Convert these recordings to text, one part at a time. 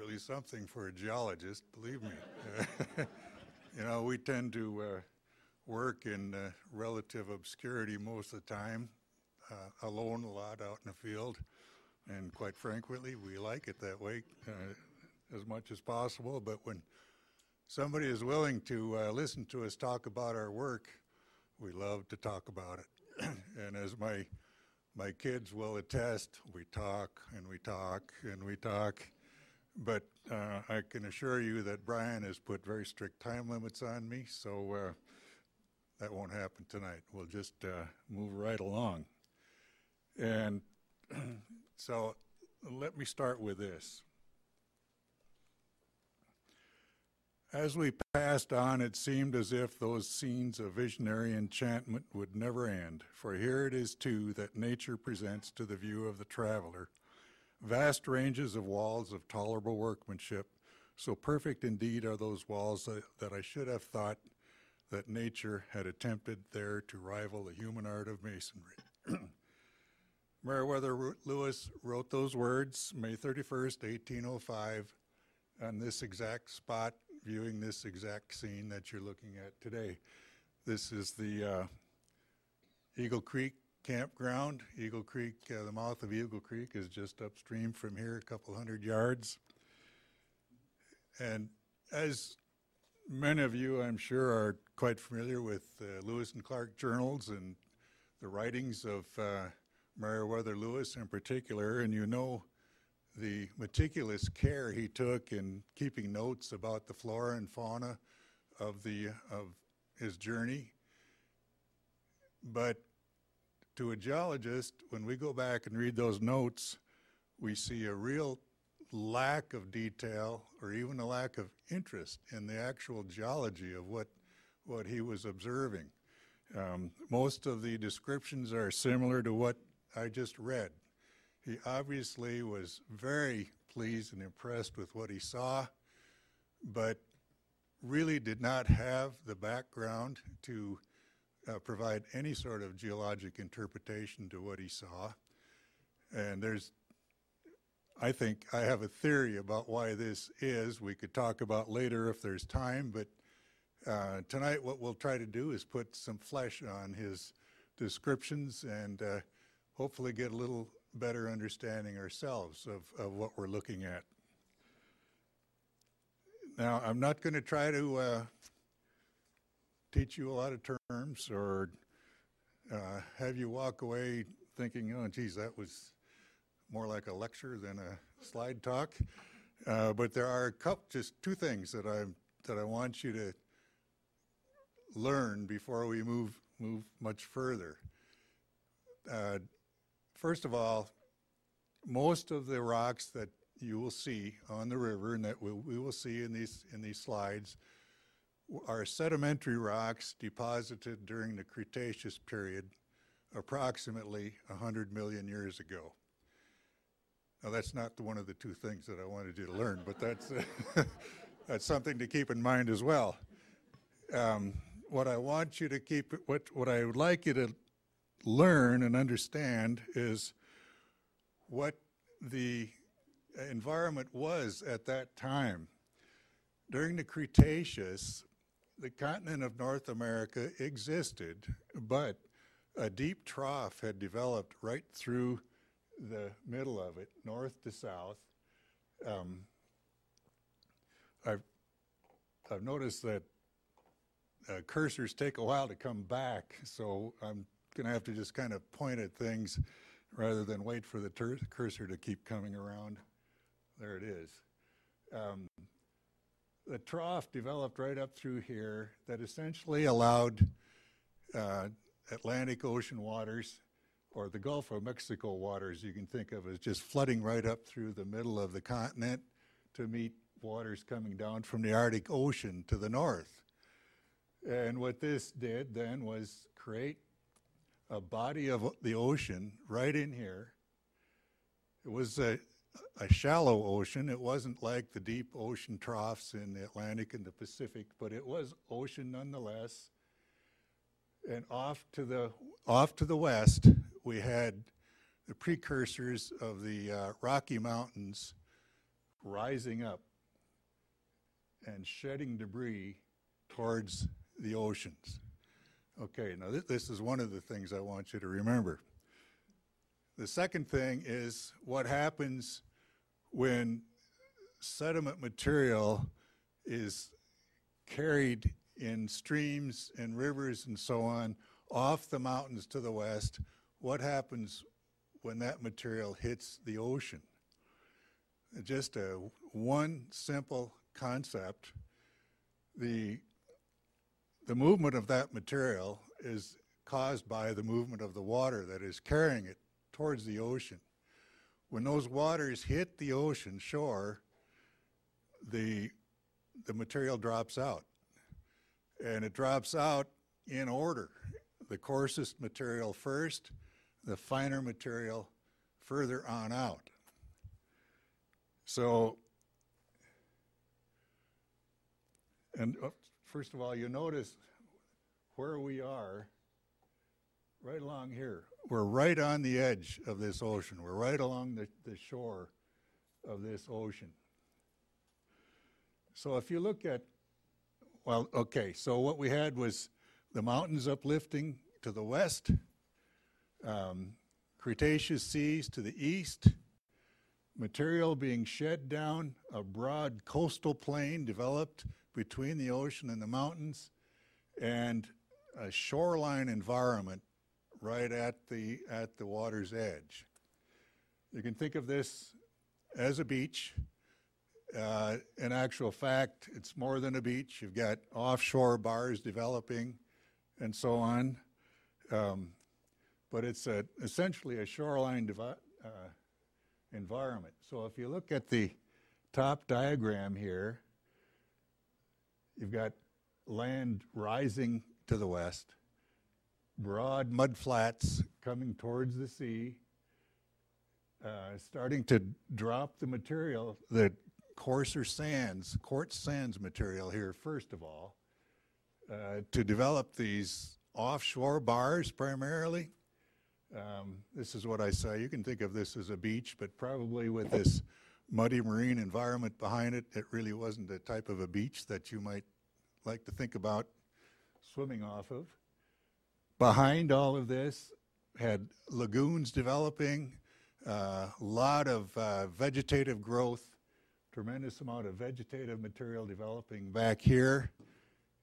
really something for a geologist, believe me. you know, we tend to uh, work in uh, relative obscurity most of the time, uh, alone a lot out in the field, and quite frankly, we like it that way uh, as much as possible. But when somebody is willing to uh, listen to us talk about our work, we love to talk about it. and as my my kids will attest, we talk and we talk and we talk. But uh, I can assure you that Brian has put very strict time limits on me, so uh, that won't happen tonight. We'll just uh, move right along. And so let me start with this. As we passed on, it seemed as if those scenes of visionary enchantment would never end, for here it is too that nature presents to the view of the traveler vast ranges of walls of tolerable workmanship. So perfect indeed are those walls that, that I should have thought that nature had attempted there to rival the human art of masonry. Meriwether Lewis wrote those words May 31st, 1805, on this exact spot viewing this exact scene that you're looking at today. This is the uh, Eagle Creek campground. Eagle Creek, uh, the mouth of Eagle Creek is just upstream from here, a couple hundred yards. And as many of you, I'm sure, are quite familiar with uh, Lewis and Clark journals and the writings of uh, Meriwether Lewis in particular, and you know the meticulous care he took in keeping notes about the flora and fauna of the of his journey. But to a geologist, when we go back and read those notes, we see a real lack of detail or even a lack of interest in the actual geology of what what he was observing. Um, most of the descriptions are similar to what I just read. He obviously was very pleased and impressed with what he saw, but really did not have the background to uh, provide any sort of geologic interpretation to what he saw. And there's, I think, I have a theory about why this is. We could talk about later if there's time, but uh, tonight what we'll try to do is put some flesh on his descriptions and uh, hopefully get a little better understanding ourselves of, of what we're looking at. Now, I'm not going to try to uh, teach you a lot of terms or uh, have you walk away thinking, oh, geez, that was more like a lecture than a slide talk. Uh, but there are a couple, just two things that I that I want you to learn before we move move much further. Uh, First of all, most of the rocks that you will see on the river and that we, we will see in these, in these slides are sedimentary rocks deposited during the Cretaceous period approximately 100 million years ago. Now that's not one of the two things that I wanted you to learn, but that's, that's something to keep in mind as well. Um, what I want you to keep, what, what I would like you to learn and understand is what the environment was at that time. During the Cretaceous, the continent of North America existed, but a deep trough had developed right through the middle of it, north to south. Um, I've, I've noticed that uh, cursors take a while to come back, so I'm going to have to just kind of point at things rather than wait for the cursor to keep coming around. There it is. Um, the trough developed right up through here that essentially allowed uh, Atlantic Ocean waters or the Gulf of Mexico waters you can think of as just flooding right up through the middle of the continent to meet waters coming down from the Arctic Ocean to the north. And what this did then was create a body of the ocean right in here. It was a, a shallow ocean. It wasn't like the deep ocean troughs in the Atlantic and the Pacific, but it was ocean nonetheless. And off to the off to the west, we had the precursors of the uh, Rocky Mountains, rising up and shedding debris towards the oceans. Okay, now th- this is one of the things I want you to remember. The second thing is what happens when sediment material is carried in streams and rivers and so on off the mountains to the west. What happens when that material hits the ocean? Just a one simple concept. The the movement of that material is caused by the movement of the water that is carrying it towards the ocean. When those waters hit the ocean shore, the, the material drops out. And it drops out in order. The coarsest material first, the finer material further on out. So, and uh, first of all, you notice where we are right along here. We're right on the edge of this ocean. We're right along the, the shore of this ocean. So if you look at, well, okay, so what we had was the mountains uplifting to the west, um, Cretaceous seas to the east, material being shed down a broad coastal plain developed between the ocean and the mountains, and a shoreline environment right at the, at the water's edge. You can think of this as a beach. Uh, in actual fact, it's more than a beach. You've got offshore bars developing and so on. Um, but it's a, essentially a shoreline uh, environment. So if you look at the top diagram here, you've got land rising to the west, broad mud flats coming towards the sea, uh, starting to drop the material, the coarser sands, quartz sands material here, first of all, uh, to develop these offshore bars primarily. Um, this is what I say. You can think of this as a beach, but probably with this muddy marine environment behind it, it really wasn't the type of a beach that you might like to think about swimming off of. Behind all of this, had lagoons developing, a uh, lot of uh, vegetative growth, tremendous amount of vegetative material developing back here.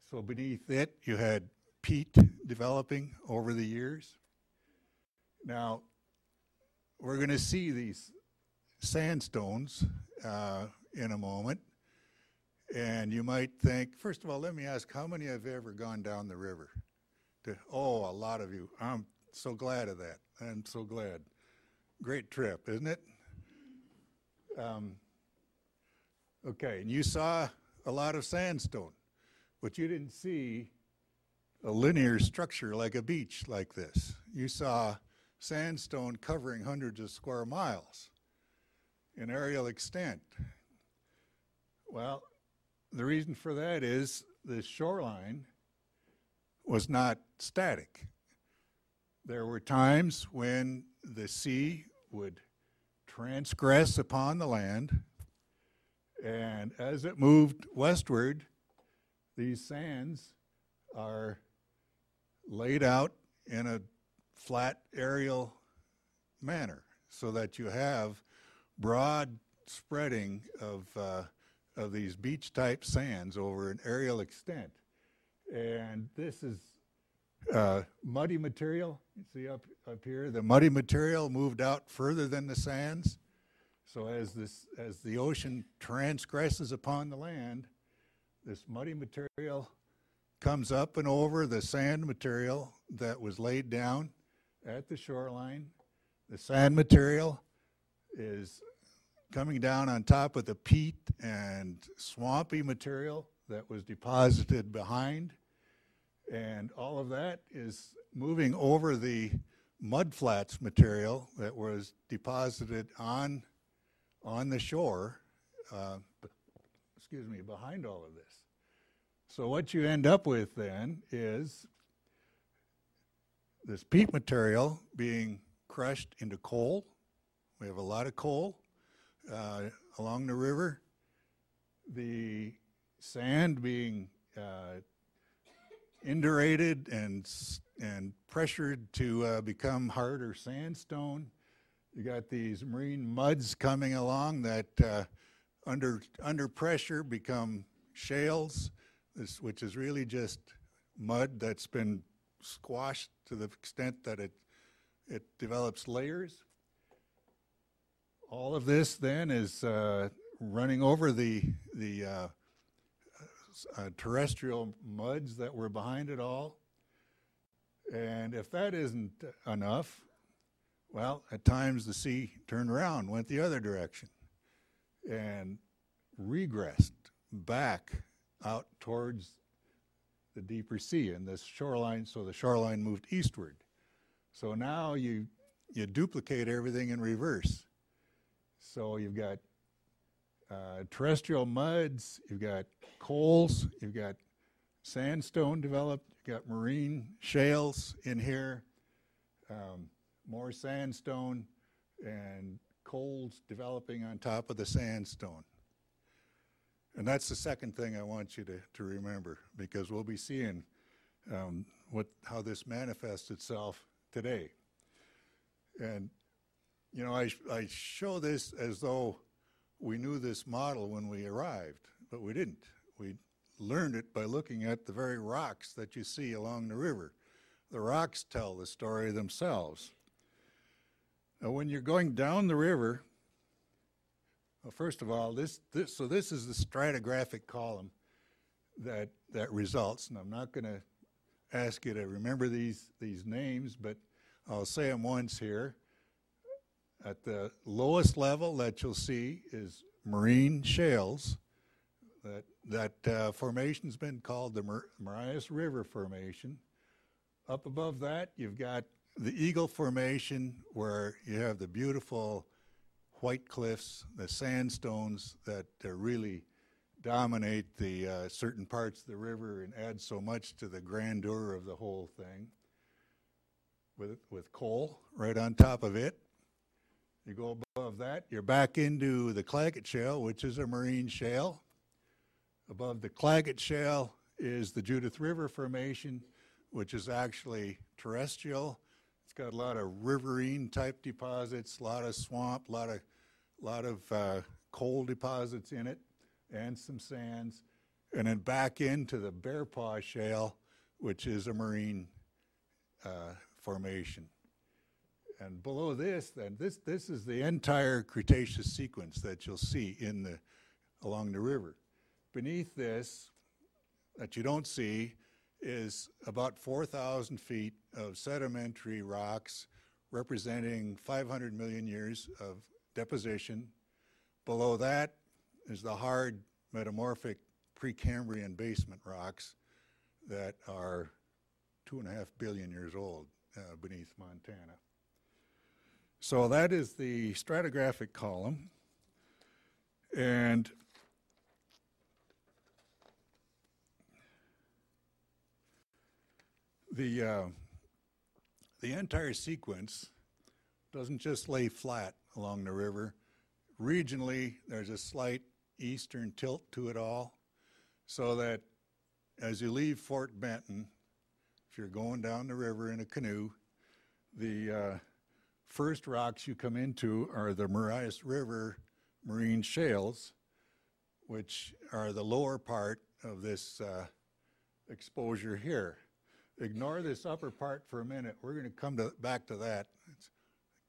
So beneath it, you had peat developing over the years. Now, we're going to see these sandstones uh, in a moment. And you might think, first of all, let me ask, how many have ever gone down the river? To, oh, a lot of you. I'm so glad of that. I'm so glad. Great trip, isn't it? Um, okay, and you saw a lot of sandstone, but you didn't see a linear structure like a beach like this. You saw sandstone covering hundreds of square miles in areal extent. Well, the reason for that is the shoreline was not static. There were times when the sea would transgress upon the land, and as it moved westward, these sands are laid out in a flat areal manner so that you have broad spreading of, uh, of these beach type sands over an areal extent. And this is uh, muddy material. You see up, up here, the muddy material moved out further than the sands. So as, this, as the ocean transgresses upon the land, this muddy material comes up and over the sand material that was laid down at the shoreline. The sand material is coming down on top of the peat and swampy material that was deposited behind. And all of that is moving over the mudflats material that was deposited on, on the shore, uh, excuse me, behind all of this. So what you end up with then is this peat material being crushed into coal. We have a lot of coal. uh, along the river. The sand being uh, indurated and and pressured to uh, become harder sandstone. You got these marine muds coming along that uh, under under pressure become shales, this, which is really just mud that's been squashed to the extent that it it develops layers. All of this then is uh, running over the the uh, terrestrial muds that were behind it all. And if that isn't enough, well, at times the sea turned around, went the other direction, and regressed back out towards the deeper sea and the shoreline. So the shoreline moved eastward. So now you you duplicate everything in reverse. So you've got uh, terrestrial muds, you've got coals, you've got sandstone developed, you've got marine shales in here, um, more sandstone, and coals developing on top of the sandstone. And that's the second thing I want you to, to remember because we'll be seeing um, what, how this manifests itself today. And, you know, I, I show this as though we knew this model when we arrived, but we didn't. We learned it by looking at the very rocks that you see along the river. The rocks tell the story themselves. Now, when you're going down the river, well, first of all, this, this so this is the stratigraphic column that that results, and I'm not going to ask you to remember these these names, but I'll say them once here. At the lowest level that you'll see is marine shales. That, that uh, formation's been called the Mar- Marias River Formation. Up above that, you've got the Eagle Formation, where you have the beautiful white cliffs, the sandstones that uh, really dominate the uh, certain parts of the river and add so much to the grandeur of the whole thing. With, with coal right on top of it. You go above that, you're back into the Claggett Shale, which is a marine shale. Above the Claggett Shale is the Judith River Formation, which is actually terrestrial. It's got a lot of riverine type deposits, a lot of swamp, a lot of, lot of uh, coal deposits in it, and some sands. And then back into the Bear Paw Shale, which is a marine uh, formation and below this, then this this is the entire Cretaceous sequence that you'll see in the along the river. Beneath this, that you don't see, is about 4,000 feet of sedimentary rocks representing 500 million years of deposition. Below that is the hard metamorphic Precambrian basement rocks that are two and a half billion years old uh, beneath Montana. So that is the stratigraphic column. And the, uh, the entire sequence doesn't just lay flat along the river. Regionally, there's a slight eastern tilt to it all, so that as you leave Fort Benton, if you're going down the river in a canoe, the uh, first rocks you come into are the Marias River marine shales, which are the lower part of this uh, exposure here. Ignore this upper part for a minute. We're going to come back to that. It's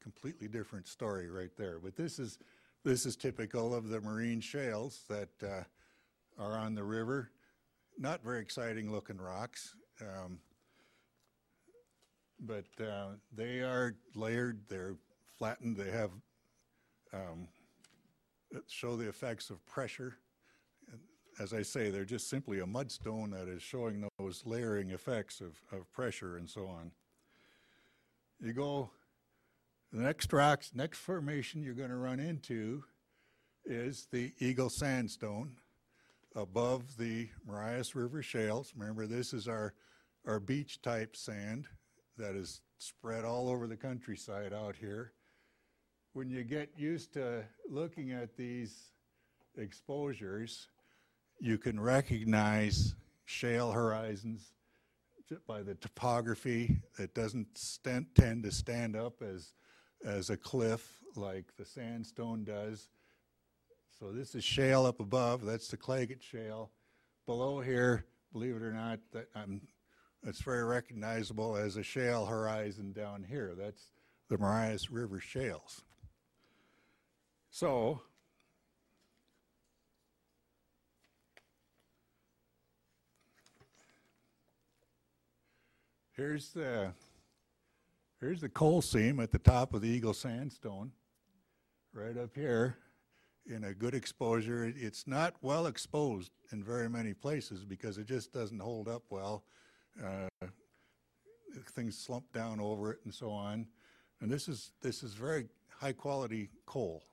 a completely different story right there. But this is this is typical of the marine shales that uh, are on the river. Not very exciting looking rocks. Um, but uh, they are layered, they're flattened, they have um, show the effects of pressure. As I say, they're just simply a mudstone that is showing those layering effects of, of pressure and so on. You go, the next rocks, next formation you're going to run into is the Eagle Sandstone above the Marias River Shales. Remember, this is our, our beach type sand that is spread all over the countryside out here. when you get used to looking at these exposures, you can recognize shale horizons by the topography. It doesn't tend to stand up as, as a cliff like the sandstone does. So this is shale up above. That's the Claggett Shale. Below here, believe it or not, that I'm, it's very recognizable as a shale horizon down here. That's the Marias River shales. So here's the here's the coal seam at the top of the Eagle Sandstone, right up here in a good exposure. It's not well exposed in very many places because it just doesn't hold up well. Uh, things slump down over it and so on. And this is this is very high quality coal,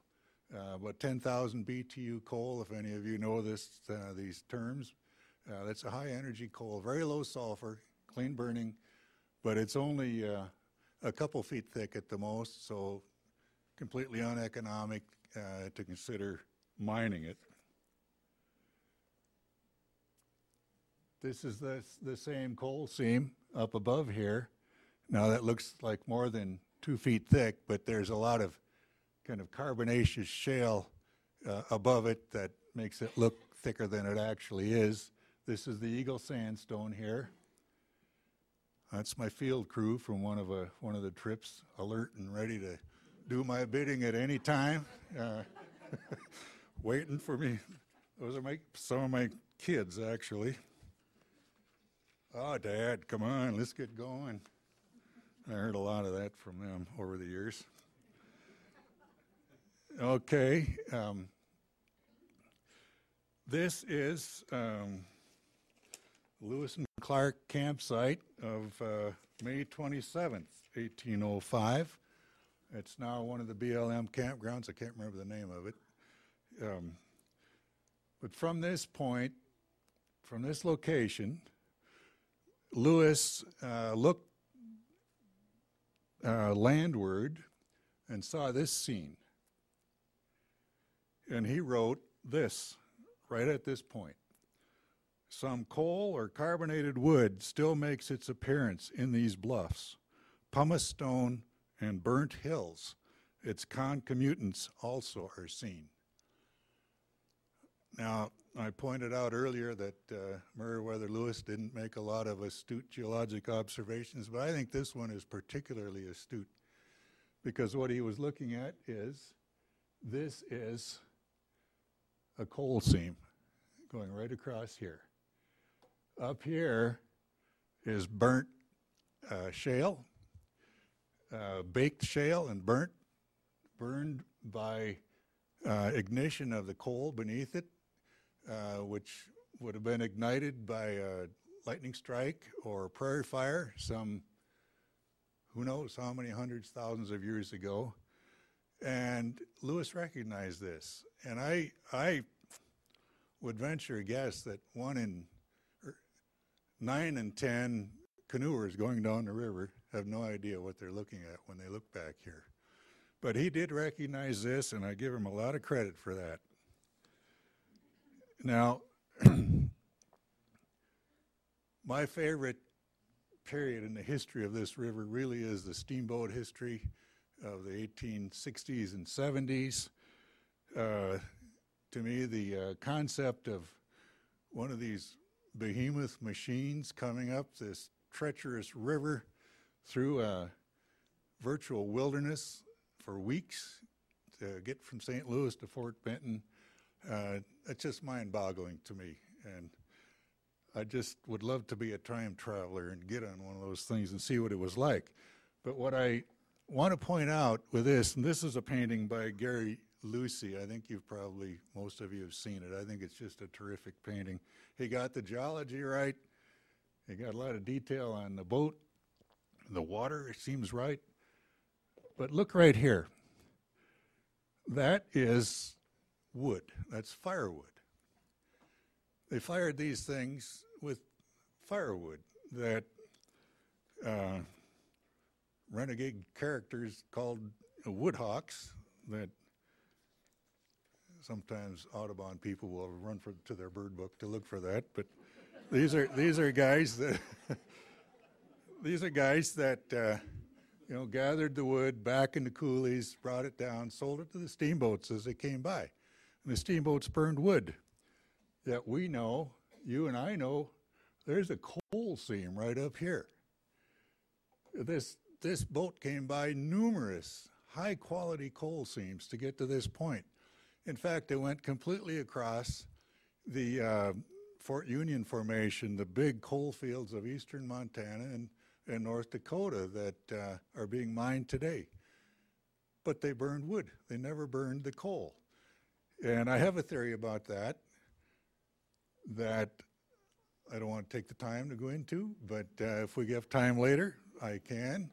uh, about 10,000 BTU coal. If any of you know this uh, these terms, uh, that's a high energy coal, very low sulfur, clean burning, but it's only uh, a couple feet thick at the most, so completely uneconomic uh, to consider mining it. This is the, the same coal seam up above here. Now that looks like more than two feet thick, but there's a lot of kind of carbonaceous shale uh, above it that makes it look thicker than it actually is. This is the Eagle Sandstone here. That's my field crew from one of a, one of the trips, alert and ready to do my bidding at any time, uh, waiting for me. Those are my some of my kids actually. Oh, Dad, come on, let's get going. I heard a lot of that from them over the years. Okay, um, this is um, Lewis and Clark campsite of uh, May 27th, 1805. It's now one of the BLM campgrounds. I can't remember the name of it. Um, but from this point, from this location, Lewis uh, looked uh, landward and saw this scene. And he wrote this right at this point. Some coal or carbonated wood still makes its appearance in these bluffs. Pumice stone and burnt hills, its concomitants also are seen. Now, I pointed out earlier that uh, Meriwether Lewis didn't make a lot of astute geologic observations, but I think this one is particularly astute because what he was looking at is this is a coal seam going right across here. Up here is burnt uh, shale, uh, baked shale and burnt, burned by uh, ignition of the coal beneath it, uh, which would have been ignited by a lightning strike or prairie fire some who knows how many hundreds, thousands of years ago. And Lewis recognized this. And I, I would venture a guess that one in er, nine and ten canoers going down the river have no idea what they're looking at when they look back here. But he did recognize this, and I give him a lot of credit for that. Now, my favorite period in the history of this river really is the steamboat history of the 1860s and 70s. Uh, to me, the uh, concept of one of these behemoth machines coming up this treacherous river through a virtual wilderness for weeks to get from St. Louis to Fort Benton. Uh, it's just mind boggling to me. And I just would love to be a time traveler and get on one of those things and see what it was like. But what I want to point out with this, and this is a painting by Gary Lucy. I think you've probably, most of you have seen it. I think it's just a terrific painting. He got the geology right. He got a lot of detail on the boat the water it seems right. But look right here. That is wood. That's firewood. They fired these things with firewood that uh, renegade characters called woodhawks that sometimes Audubon people will run for, to their bird book to look for that, but these are these are guys that these are guys that uh, you know gathered the wood back in the coulees, brought it down, sold it to the steamboats as they came by, and the steamboats burned wood. Yet we know, you and I know, there's a coal seam right up here. This this boat came by numerous high quality coal seams to get to this point. In fact, it went completely across the uh, Fort Union Formation, the big coal fields of eastern Montana and, and North Dakota that uh, are being mined today. But they burned wood, they never burned the coal. And I have a theory about that that I don't want to take the time to go into, but uh, if we have time later, I can.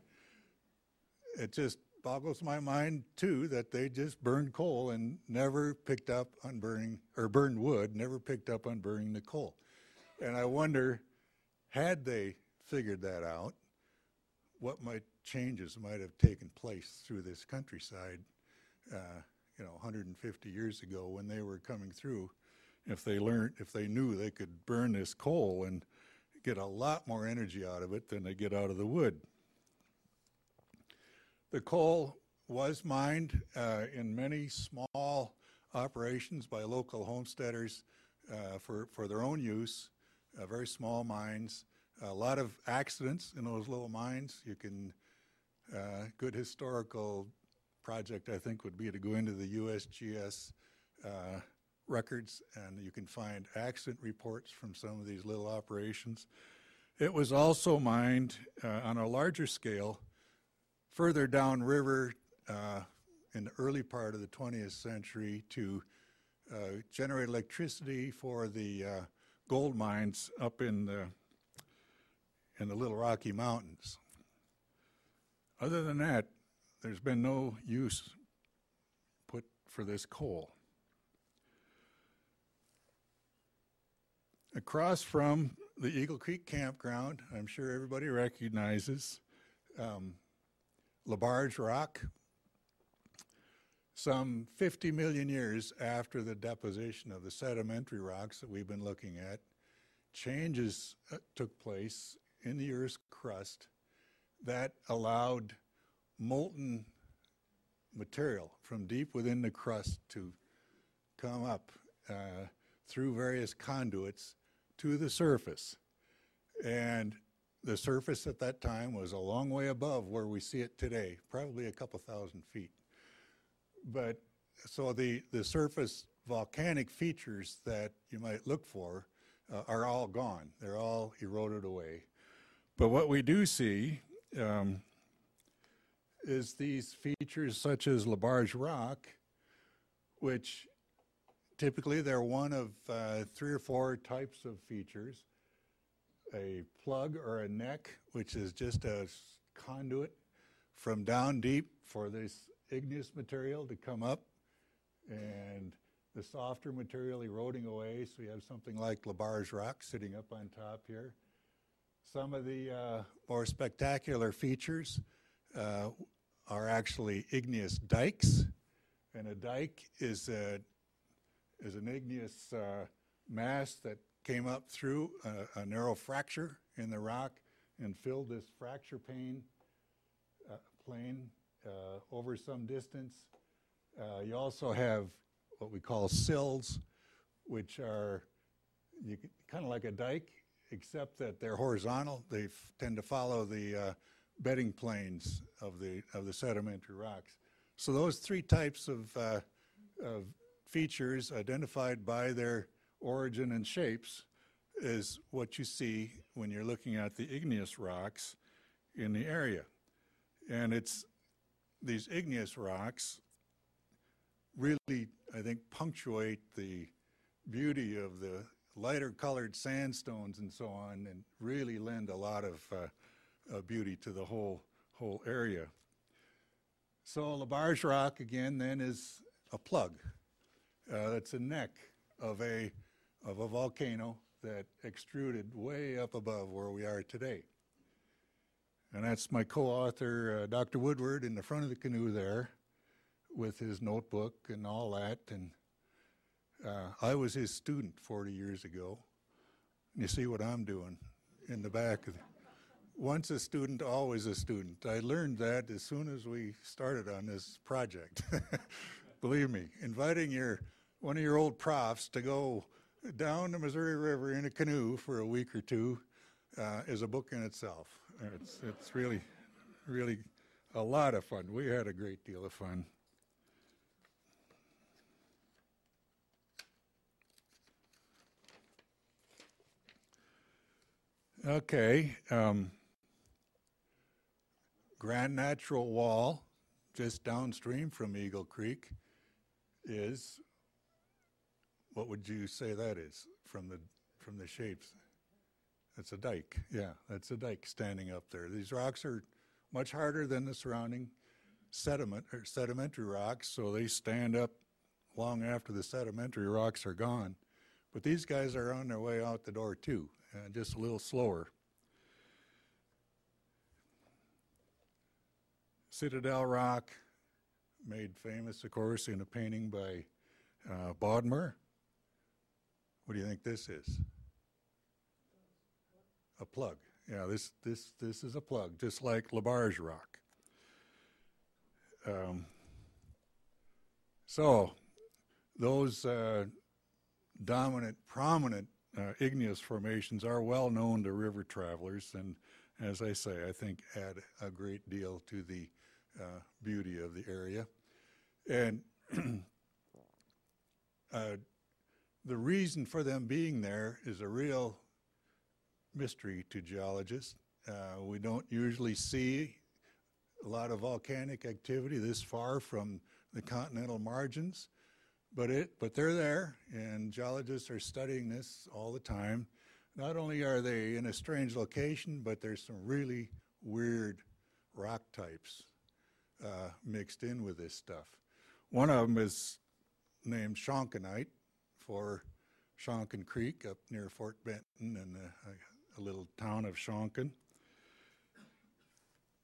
It just boggles my mind too that they just burned coal and never picked up on burning or burned wood, never picked up on burning the coal. And I wonder, had they figured that out, what might changes might have taken place through this countryside, uh, you know, 150 years ago when they were coming through. If they learned, if they knew they could burn this coal and get a lot more energy out of it than they get out of the wood. The coal was mined uh, in many small operations by local homesteaders uh, for, for their own use, uh, very small mines. A lot of accidents in those little mines. You can, uh, good historical project, I think, would be to go into the USGS uh, records and you can find accident reports from some of these little operations. It was also mined uh, on a larger scale further downriver uh, in the early part of the 20th century to uh, generate electricity for the uh, gold mines up in the, in the Little Rocky Mountains. Other than that, there's been no use put for this coal. Across from the Eagle Creek campground, I'm sure everybody recognizes, um, LaBarge Rock, some 50 million years after the deposition of the sedimentary rocks that we've been looking at, changes uh, took place in the Earth's crust that allowed molten material from deep within the crust to come up uh, through various conduits to the surface. And the surface at that time was a long way above where we see it today, probably a couple thousand feet. But so the, the surface volcanic features that you might look for uh, are all gone. They're all eroded away. But what we do see um, is these features such as LaBarge Rock, which typically they're one of uh, three or four types of features a plug or a neck, which is just a conduit from down deep for this igneous material to come up and the softer material eroding away. So you have something like LaBarge rock sitting up on top here. Some of the uh, more spectacular features uh, are actually igneous dikes. And a dike is, a, is an igneous uh, mass that came up through a, a narrow fracture in the rock and filled this fracture pane, uh, plane uh, over some distance. Uh, you also have what we call sills, which are kind of like a dike, except that they're horizontal. They tend to follow the uh, bedding planes of the of the sedimentary rocks. So those three types of, uh, of features identified by their origin and shapes is what you see when you're looking at the igneous rocks in the area. And it's these igneous rocks really, I think, punctuate the beauty of the lighter colored sandstones and so on and really lend a lot of uh, uh, beauty to the whole, whole area. So LaBarge rock, again, then is a plug. Uh, that's a neck of a of a volcano that extruded way up above where we are today. And that's my co-author, uh, Dr. Woodward, in the front of the canoe there with his notebook and all that. And uh, I was his student 40 years ago. And you see what I'm doing in the back. Of the, once a student, always a student. I learned that as soon as we started on this project. Believe me, inviting your one of your old profs to go down the Missouri River in a canoe for a week or two uh, is a book in itself. It's, it's really, really a lot of fun. We had a great deal of fun. Okay. Um, Grand Natural Wall, just downstream from Eagle Creek, is what would you say that is from the from the shapes? That's a dike. Yeah, that's a dike standing up there. These rocks are much harder than the surrounding sediment or sedimentary rocks, so they stand up long after the sedimentary rocks are gone. But these guys are on their way out the door too, uh, just a little slower. Citadel Rock, made famous, of course, in a painting by uh, Bodmer. What do you think this is? A plug. Yeah, this this this is a plug, just like Labarge Rock. Um, so, those uh, dominant, prominent uh, igneous formations are well known to river travelers, and as I say, I think add a great deal to the beauty of the area. And uh, the reason for them being there is a real mystery to geologists. Uh, we don't usually see a lot of volcanic activity this far from the continental margins, but it but they're there, and geologists are studying this all the time. Not only are they in a strange location, but there's some really weird rock types uh, mixed in with this stuff. One of them is named Shonkinite, for Shonkin Creek up near Fort Benton and a, a little town of Shonkin.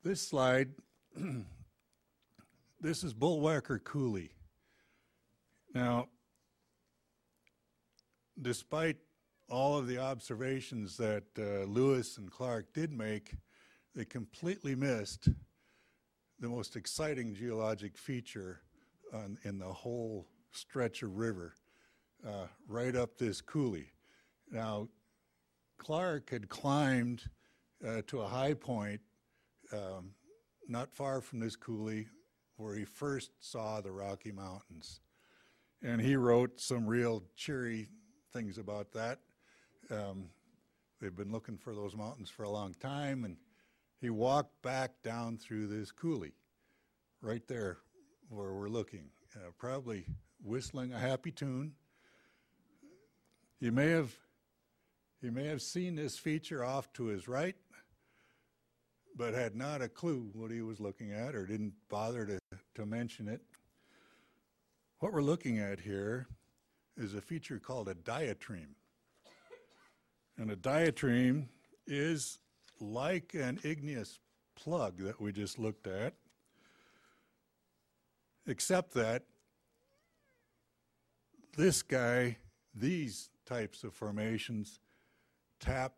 This slide, this is Bullwhacker Coulee. Now, despite all of the observations that uh, Lewis and Clark did make, they completely missed the most exciting geologic feature on, in the whole stretch of river, uh, right up this coulee. Now, Clark had climbed uh, to a high point um, not far from this coulee where he first saw the Rocky Mountains. And he wrote some real cheery things about that. Um, they've been looking for those mountains for a long time, and he walked back down through this coulee, right there where we're looking, uh, probably whistling a happy tune. You may have he may have seen this feature off to his right, but had not a clue what he was looking at or didn't bother to, to mention it. What we're looking at here is a feature called a diatreme. And a diatreme is like an igneous plug that we just looked at, except that this guy, these types of formations tap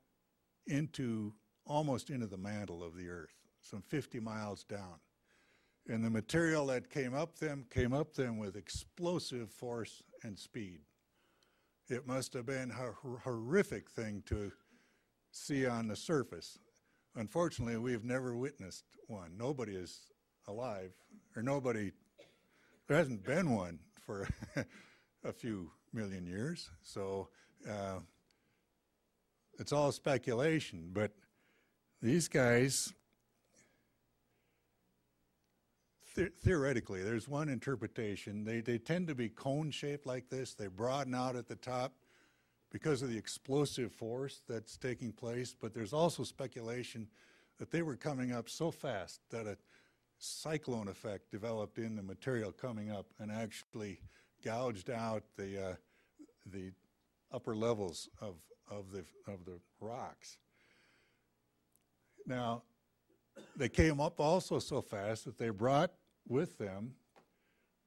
into almost into the mantle of the earth, some 50 miles down. And the material that came up them came up them with explosive force and speed. It must have been a horrific thing to see on the surface. Unfortunately, we've never witnessed one. Nobody is alive, or nobody, there hasn't been one for a few million years. So uh, it's all speculation. But these guys, the- theoretically, there's one interpretation. They, they tend to be cone shaped like this, they broaden out at the top because of the explosive force that's taking place. But there's also speculation that they were coming up so fast that a cyclone effect developed in the material coming up and actually gouged out the uh, the upper levels of of the of the rocks. Now, they came up also so fast that they brought with them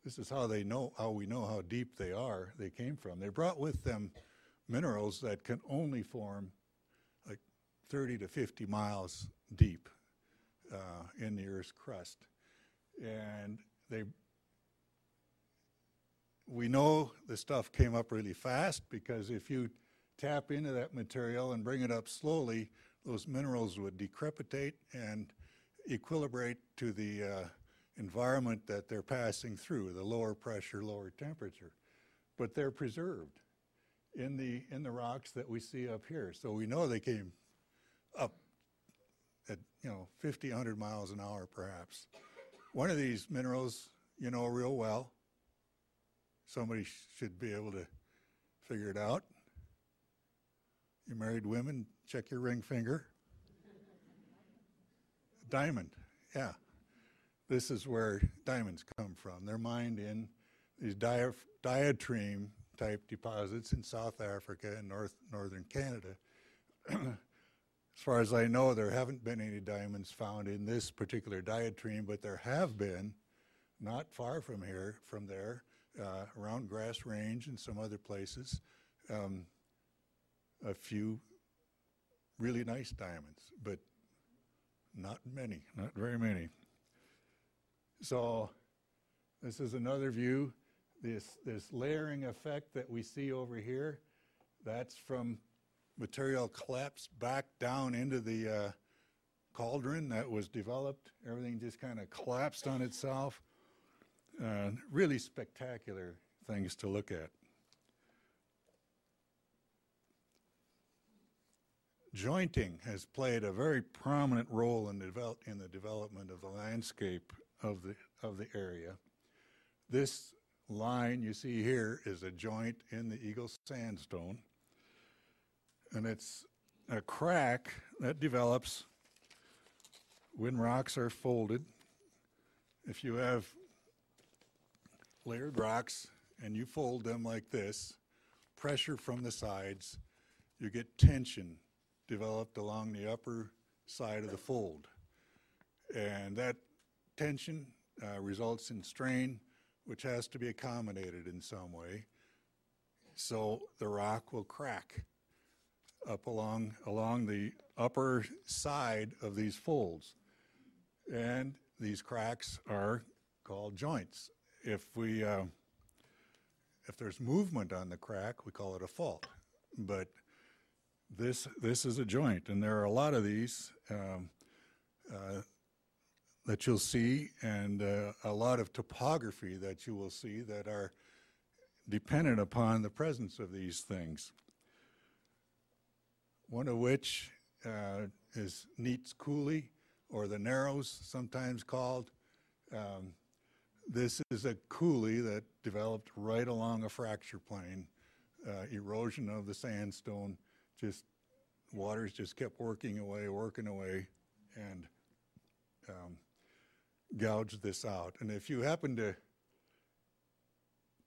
this is how they know how we know how deep they are. They came from. They brought with them minerals that can only form like 30 to 50 miles deep uh, in the Earth's crust, and they. We know the stuff came up really fast because if you tap into that material and bring it up slowly, those minerals would decrepitate and equilibrate to the uh, environment that they're passing through, the lower pressure, lower temperature. But they're preserved in the, in the rocks that we see up here. So we know they came up at, you know, 50, 100 miles an hour perhaps. One of these minerals, you know real well. Somebody sh- should be able to figure it out. You married women, check your ring finger. Diamond, yeah. This is where diamonds come from. They're mined in these diatreme type deposits in South Africa and North northern Canada. as far as I know, there haven't been any diamonds found in this particular diatreme, but there have been, not far from here, from there, uh, around Grass Range and some other places, um, a few really nice diamonds, but not many, not very many. So this is another view. This, this layering effect that we see over here, that's from material collapsed back down into the uh, cauldron that was developed. Everything just kind of collapsed on itself. Uh, really spectacular things to look at. Jointing has played a very prominent role in develop, in the development of the landscape of the, of the area. This line you see here is a joint in the Eagle sandstone, and it's a crack that develops when rocks are folded. If you have layered rocks and you fold them like this, pressure from the sides, you get tension developed along the upper side of the fold. And that tension uh, results in strain, which has to be accommodated in some way. So the rock will crack up along, along the upper side of these folds. And these cracks are called joints. If we, uh, if there's movement on the crack, we call it a fault. But this, this is a joint, and there are a lot of these. Um, uh, that you'll see and uh, a lot of topography that you will see that are dependent upon the presence of these things. One of which uh, is Neats Coulee, or the Narrows, sometimes called. Um, this is a coulee that developed right along a fracture plane. Uh, erosion of the sandstone, just waters just kept working away, working away, and um, gouge this out. And if you happen to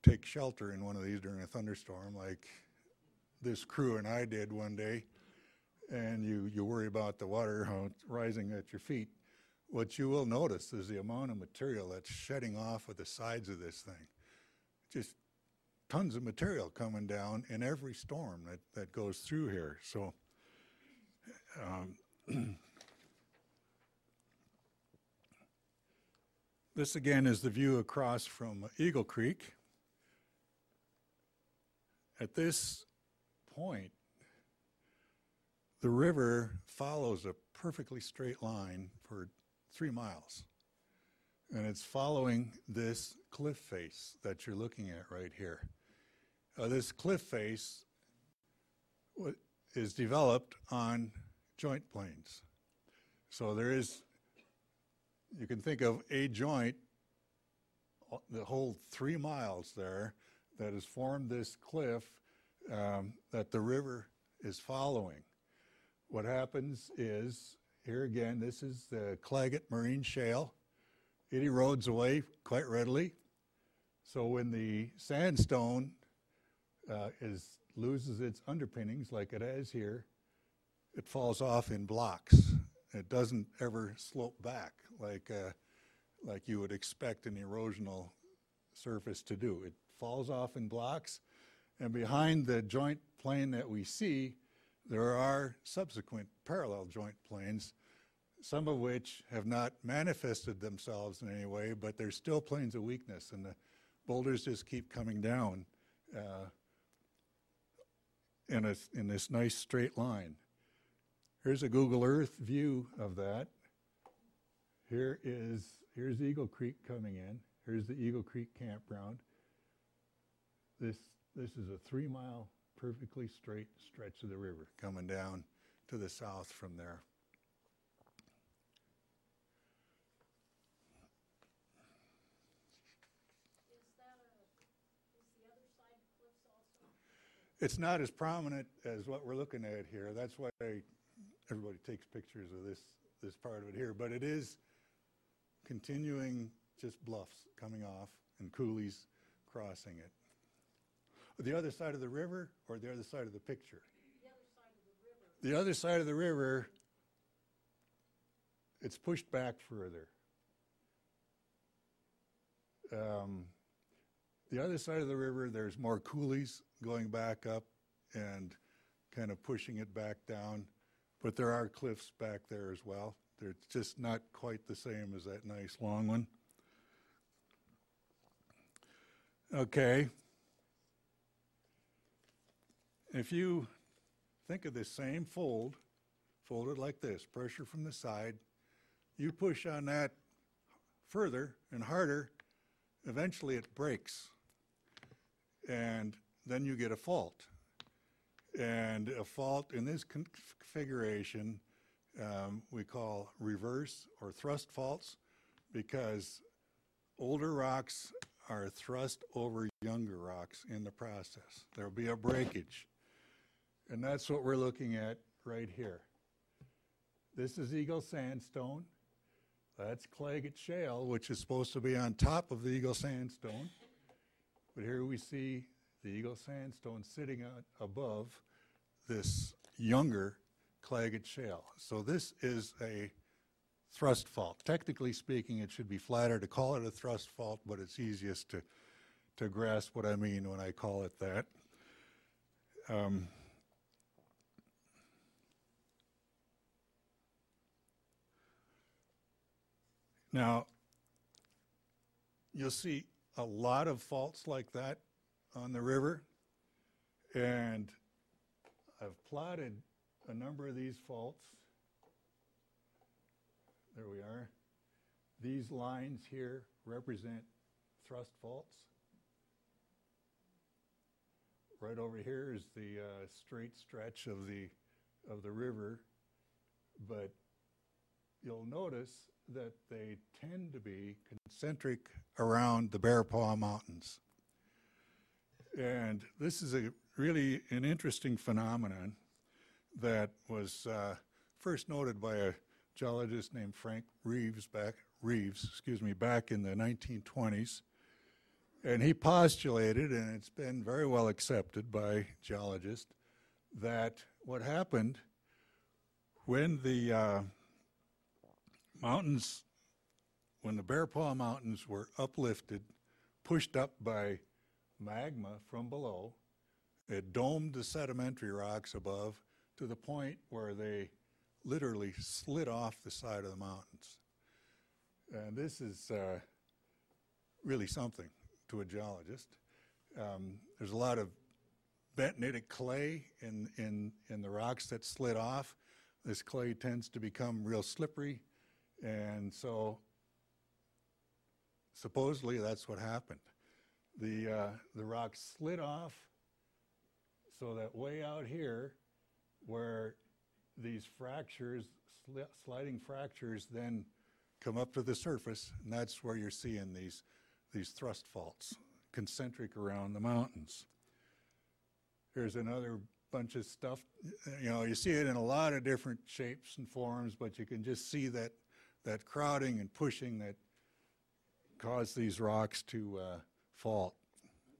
take shelter in one of these during a thunderstorm, like this crew and I did one day, and you, you worry about the water rising at your feet, what you will notice is the amount of material that's shedding off of the sides of this thing. Just tons of material coming down in every storm that, that goes through here. So um, This again is the view across from Eagle Creek. At this point, the river follows a perfectly straight line for three miles. And it's following this cliff face that you're looking at right here. Uh, this cliff face is developed on joint planes. So there is you can think of a joint, uh, the whole three miles there, that has formed this cliff um, that the river is following. What happens is, here again, this is the Claggett Marine Shale. It erodes away quite readily. So when the sandstone uh, is, loses its underpinnings, like it has here, it falls off in blocks. It doesn't ever slope back like, uh, like you would expect an erosional surface to do. It falls off in blocks, and behind the joint plane that we see, there are subsequent parallel joint planes, some of which have not manifested themselves in any way, but they're still planes of weakness, and the boulders just keep coming down uh, in, a, in this nice straight line. Here's a Google Earth view of that. Here is here's Eagle Creek coming in. Here's the Eagle Creek campground. This this is a three mile perfectly straight stretch of the river coming down to the south from there. It's not as prominent as what we're looking at here. That's why everybody takes pictures of this this part of it here. But it is continuing just bluffs coming off and coulees crossing it. The other side of the river or the other side of the picture? The other side of the river. The it's pushed back further. Um, the other side of the river, there's more coulees going back up and kind of pushing it back down, but there are cliffs back there as well. They're just not quite the same as that nice long one. Okay. If you think of this same fold, folded like this, pressure from the side, you push on that further and harder, eventually it breaks. And then you get a fault. And a fault in this configuration um, we call reverse or thrust faults because older rocks are thrust over younger rocks in the process. There'll be a breakage. And that's what we're looking at right here. This is Eagle Sandstone. That's Claggett Shale, which is supposed to be on top of the Eagle Sandstone. But here we see the Eagle Sandstone sitting above this younger Claggett Shale. So this is a thrust fault. Technically speaking, it should be flatter to call it a thrust fault, but it's easiest to, to grasp what I mean when I call it that. Um, now, you'll see a lot of faults like that on the river, and I've plotted a number of these faults. There we are. These lines here represent thrust faults. Right over here is the uh, straight stretch of the of the river, but you'll notice that they tend to be concentric around the Bear Paw Mountains. And this is a really an interesting phenomenon that was uh, first noted by a geologist named Frank Reeves back Reeves, excuse me, back in the 1920s. And he postulated, and it's been very well accepted by geologists, that what happened when the uh, mountains, when the Bear Paw Mountains were uplifted, pushed up by magma from below, it domed the sedimentary rocks above, to the point where they literally slid off the side of the mountains. And this is uh, really something to a geologist. Um, there's a lot of bentonitic clay in, in, in the rocks that slid off. This clay tends to become real slippery, and so supposedly that's what happened. The, uh, the rocks slid off so that way out here, where these fractures, sli sliding fractures, then come up to the surface, and that's where you're seeing these, these thrust faults, concentric around the mountains. Here's another bunch of stuff. You know, you see it in a lot of different shapes and forms, but you can just see that, that crowding and pushing that caused these rocks to uh, fault.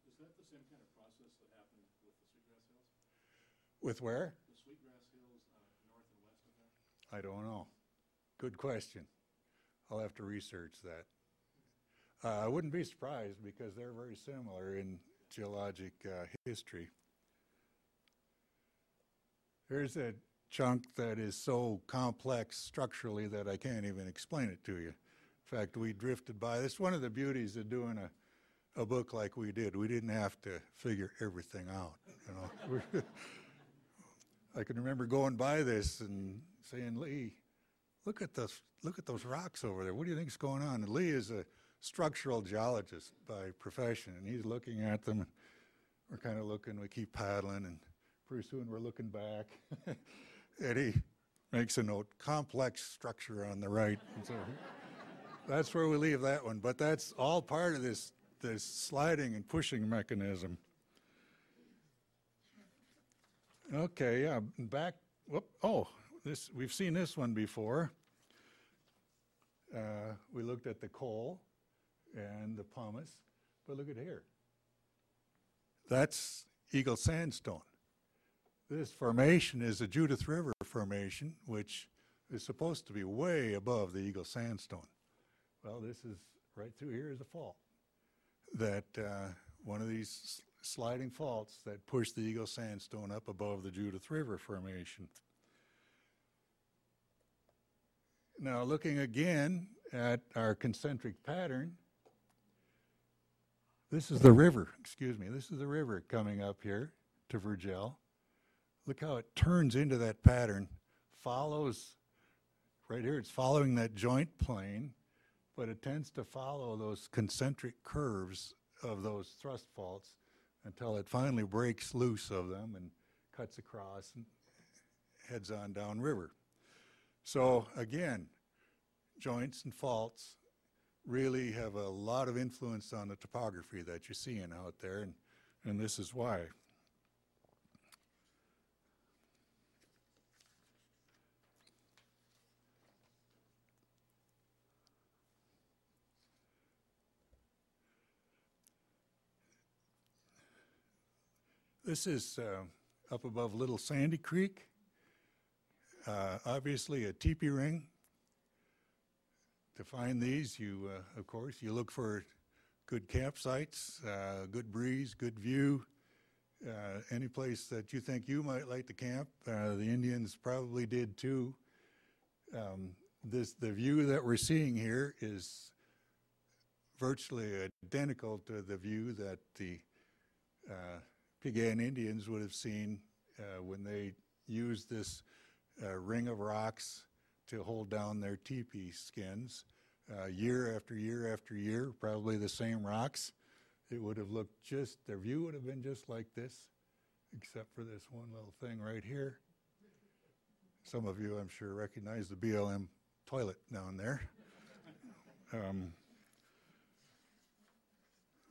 Is that the same kind of process that happened with the Sweetgrass Hills? With where? Uh, north and west of there. I don't know. Good question. I'll have to research that. Uh, I wouldn't be surprised because they're very similar in geologic uh, history. Here's a chunk that is so complex structurally that I can't even explain it to you. In fact, we drifted by. That's one of the beauties of doing a, a book like we did. We didn't have to figure everything out. You know, I can remember going by this and saying, "Lee, look at those look at those rocks over there. What do you think's going on?" And Lee is a structural geologist by profession, and he's looking at them. And we're kind of looking. We keep paddling, and pretty soon we're looking back. and he makes a note: complex structure on the right. So that's where we leave that one. But that's all part of this this sliding and pushing mechanism. Okay, yeah, back. Whoop, oh, this we've seen this one before. Uh, we looked at the coal and the pumice, but look at here. That's Eagle Sandstone. This formation is the Judith River Formation, which is supposed to be way above the Eagle Sandstone. Well, this is right through here is a fault that uh, one of these sliding faults that push the Eagle Sandstone up above the Judith River Formation. Now, looking again at our concentric pattern, this is the river, excuse me, this is the river coming up here to Virgelle. Look how it turns into that pattern, follows, right here, it's following that joint plane, but it tends to follow those concentric curves of those thrust faults until it finally breaks loose of them and cuts across and heads on downriver. So again, joints and faults really have a lot of influence on the topography that you're seeing out there, and, and this is why. This is uh, up above Little Sandy Creek. Uh, obviously, a teepee ring. To find these, you, uh, of course, you look for good campsites, uh, good breeze, good view. Uh, any place that you think you might like to camp, uh, the Indians probably did too. Um, this the view that we're seeing here is virtually identical to the view that the Piegan Indians would have seen uh, when they used this uh, ring of rocks to hold down their teepee skins. Uh, year after year after year, probably the same rocks. It would have looked just, their view would have been just like this, except for this one little thing right here. Some of you, I'm sure, recognize the BLM toilet down there. Um,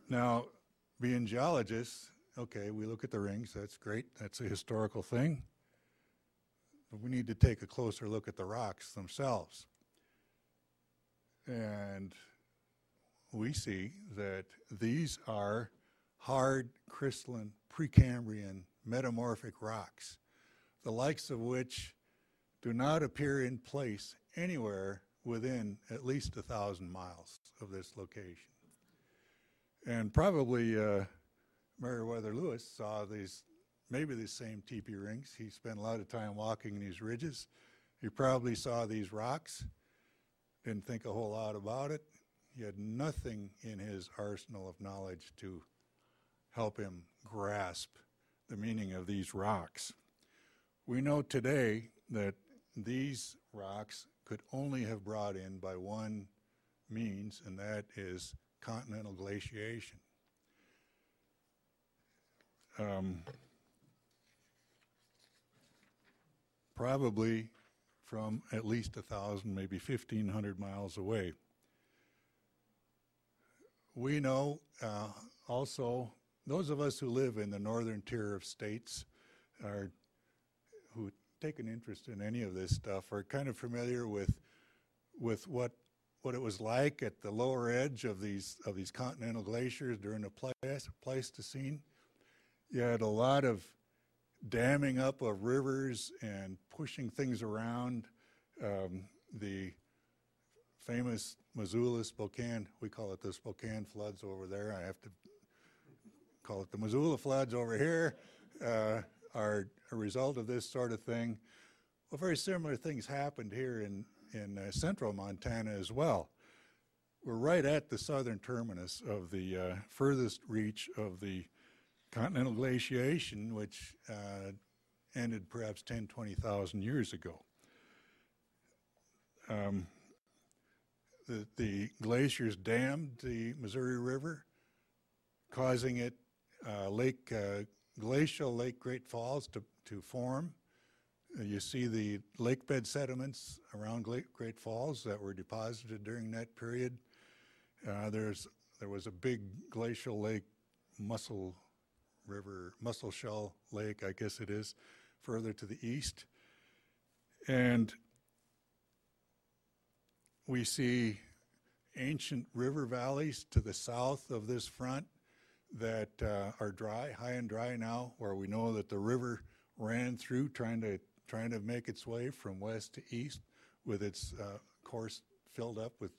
now, being geologists, okay, we look at the rings, that's great, that's a historical thing. But we need to take a closer look at the rocks themselves. And we see that these are hard crystalline Precambrian metamorphic rocks, the likes of which do not appear in place anywhere within at least a thousand miles of this location. And probably uh, Meriwether Lewis saw these, maybe the same teepee rings. He spent a lot of time walking these ridges. He probably saw these rocks, didn't think a whole lot about it. He had nothing in his arsenal of knowledge to help him grasp the meaning of these rocks. We know today that these rocks could only have brought in by one means, and that is continental glaciation um, probably from at least a thousand, maybe 1,500 miles away. We know uh, also those of us who live in the northern tier of states are who take an interest in any of this stuff are kind of familiar with with what what it was like at the lower edge of these of these continental glaciers during the Pleistocene you had a lot of damming up of rivers and pushing things around. Um, the famous Missoula Spokane, we call it the Spokane floods over there. I have to call it the Missoula floods over here, uh, are a result of this sort of thing. Well, very similar things happened here in, in uh, central Montana as well. We're right at the southern terminus of the uh, furthest reach of the continental glaciation, which uh, ended perhaps 10, 20,000 years ago. Um, the, the glaciers dammed the Missouri River, causing it uh, Lake uh, glacial Lake Great Falls to, to form. You see the lake bed sediments around Great Falls that were deposited during that period. Uh, there's there was a big glacial lake, Mussel River, Musselshell Lake, I guess it is, further to the east, and we see ancient river valleys to the south of this front that uh, are dry, high and dry now, where we know that the river ran through trying to trying to make its way from west to east with its uh, course filled up with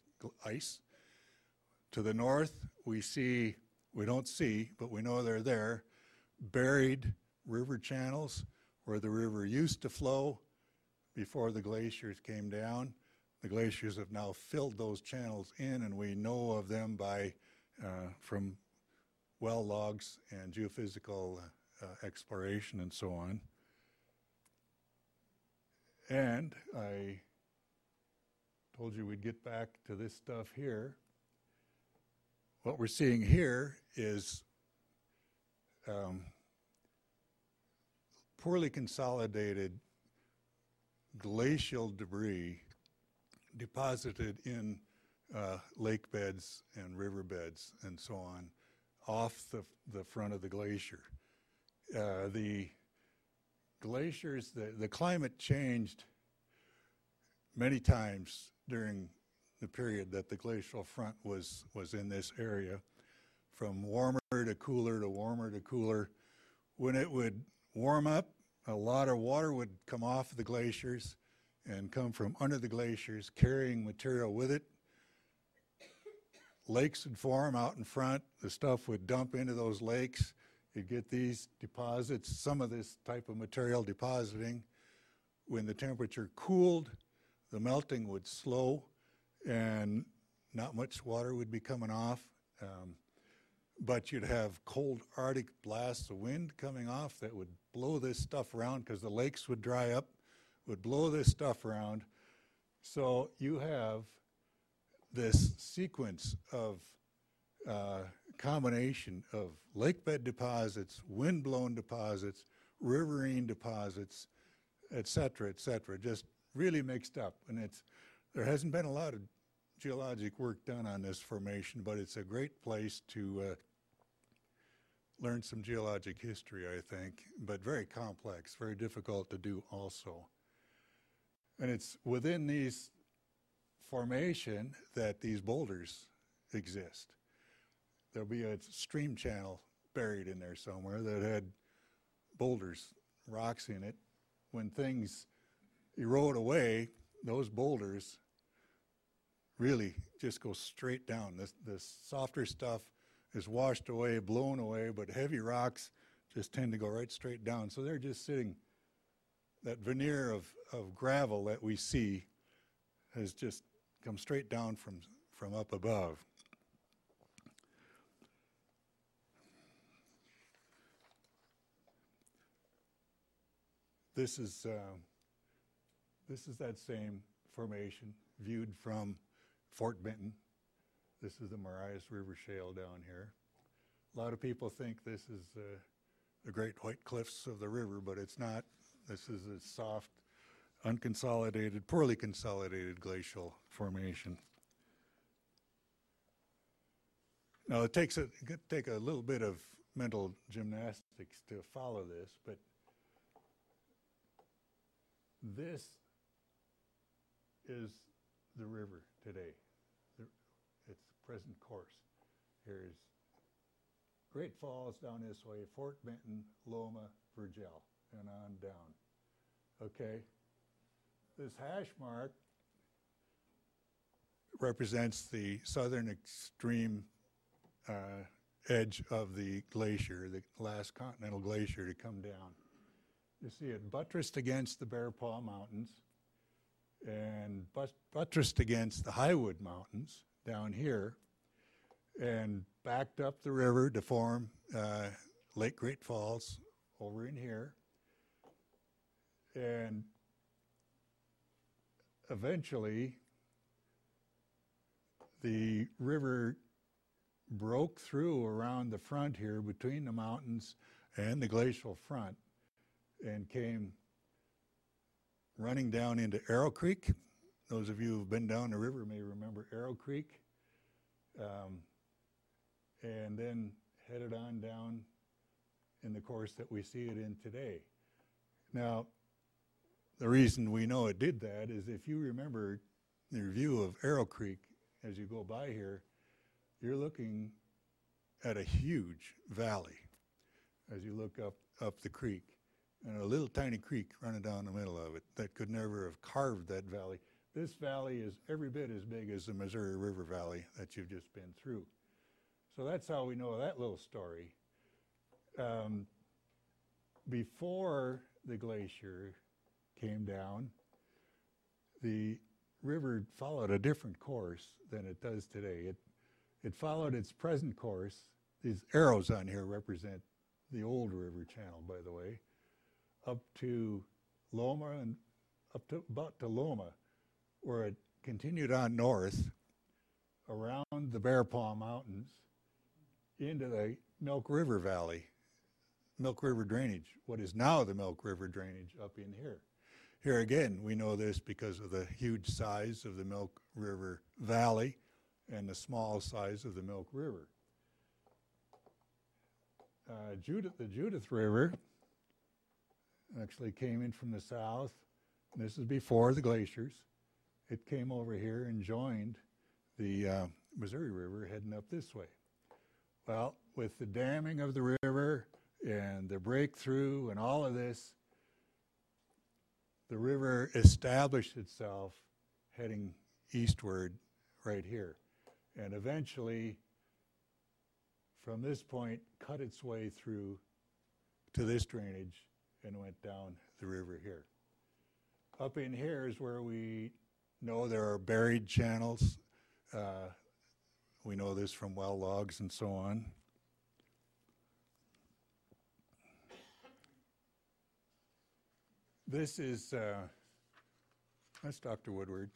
ice. To the north, we see, we don't see, but we know they're there, buried river channels where the river used to flow before the glaciers came down. The glaciers have now filled those channels in, and we know of them by uh, from well logs and geophysical uh, exploration and so on. And I told you we'd get back to this stuff here. What we're seeing here is um, poorly consolidated glacial debris deposited in uh, lake beds and river beds and so on off the, the front of the glacier. Uh, the glaciers, the, the climate changed many times during the period that the glacial front was, was in this area, from warmer to cooler to warmer to cooler. When it would warm up, a lot of water would come off the glaciers and come from under the glaciers, carrying material with it lakes would form out in front. The stuff would dump into those lakes. You'd get these deposits, some of this type of material depositing. When the temperature cooled, the melting would slow and not much water would be coming off. Um, but you'd have cold Arctic blasts of wind coming off that would blow this stuff around because the lakes would dry up, would blow this stuff around. So you have this sequence of uh, combination of lake bed deposits, wind-blown deposits, riverine deposits, et cetera, et cetera, just really mixed up. And it's, there hasn't been a lot of geologic work done on this formation, but it's a great place to uh, learn some geologic history, I think, but very complex, very difficult to do also. And it's within these formation that these boulders exist. There'll be a stream channel buried in there somewhere that had boulders, rocks in it. When things erode away, those boulders really just goes straight down. This, this softer stuff is washed away, blown away, but heavy rocks just tend to go right straight down. So they're just sitting, that veneer of, of gravel that we see has just come straight down from, from up above. This is, uh, this is that same formation viewed from Fort Benton. This is the Marias River Shale down here. A lot of people think this is uh, the Great White Cliffs of the river, but it's not. This is a soft unconsolidated, poorly consolidated glacial formation. Now it takes a take a little bit of mental gymnastics to follow this, but this is the river today. Present course. Here's Great Falls down this way, Fort Benton, Loma, Virgelle, and on down. Okay? this hash mark represents the southern extreme uh, edge of the glacier, the last continental glacier to come down. You see it buttressed against the Bear Paw Mountains and but- buttressed against the Highwood Mountains down here and backed up the river to form uh, Lake Great Falls over in here. And eventually, the river broke through around the front here between the mountains and the glacial front and came running down into Arrow Creek. Those of you who've been down the river may remember Arrow Creek. Um, and then headed on down in the course that we see it in today. Now, the reason we know it did that is if you remember the view of Arrow Creek as you go by here, you're looking at a huge valley as you look up, up the creek. And a little tiny creek running down the middle of it that could never have carved that valley. This valley is every bit as big as the Missouri River Valley that you've just been through. So that's how we know that little story. Um, before the glacier came down, the river followed a different course than it does today. It, it followed its present course. These arrows on here represent the old river channel, by the way, up to Loma and up to about to Loma, where it continued on north around the Bear Paw Mountains into the Milk River Valley, Milk River drainage, what is now the Milk River drainage up in here. Here again, we know this because of the huge size of the Milk River Valley and the small size of the Milk River. Uh, Judith, the Judith River actually came in from the south. This is before the glaciers. It came over here and joined the uh, Missouri River heading up this way. Well, with the damming of the river and the breakthrough and all of this, the river established itself heading eastward right here. And eventually, from this point, cut its way through to this drainage and went down the river here. Up in here is where we know there are buried channels. Uh, we know this from well logs and so on. This is, uh, that's Dr. Woodward.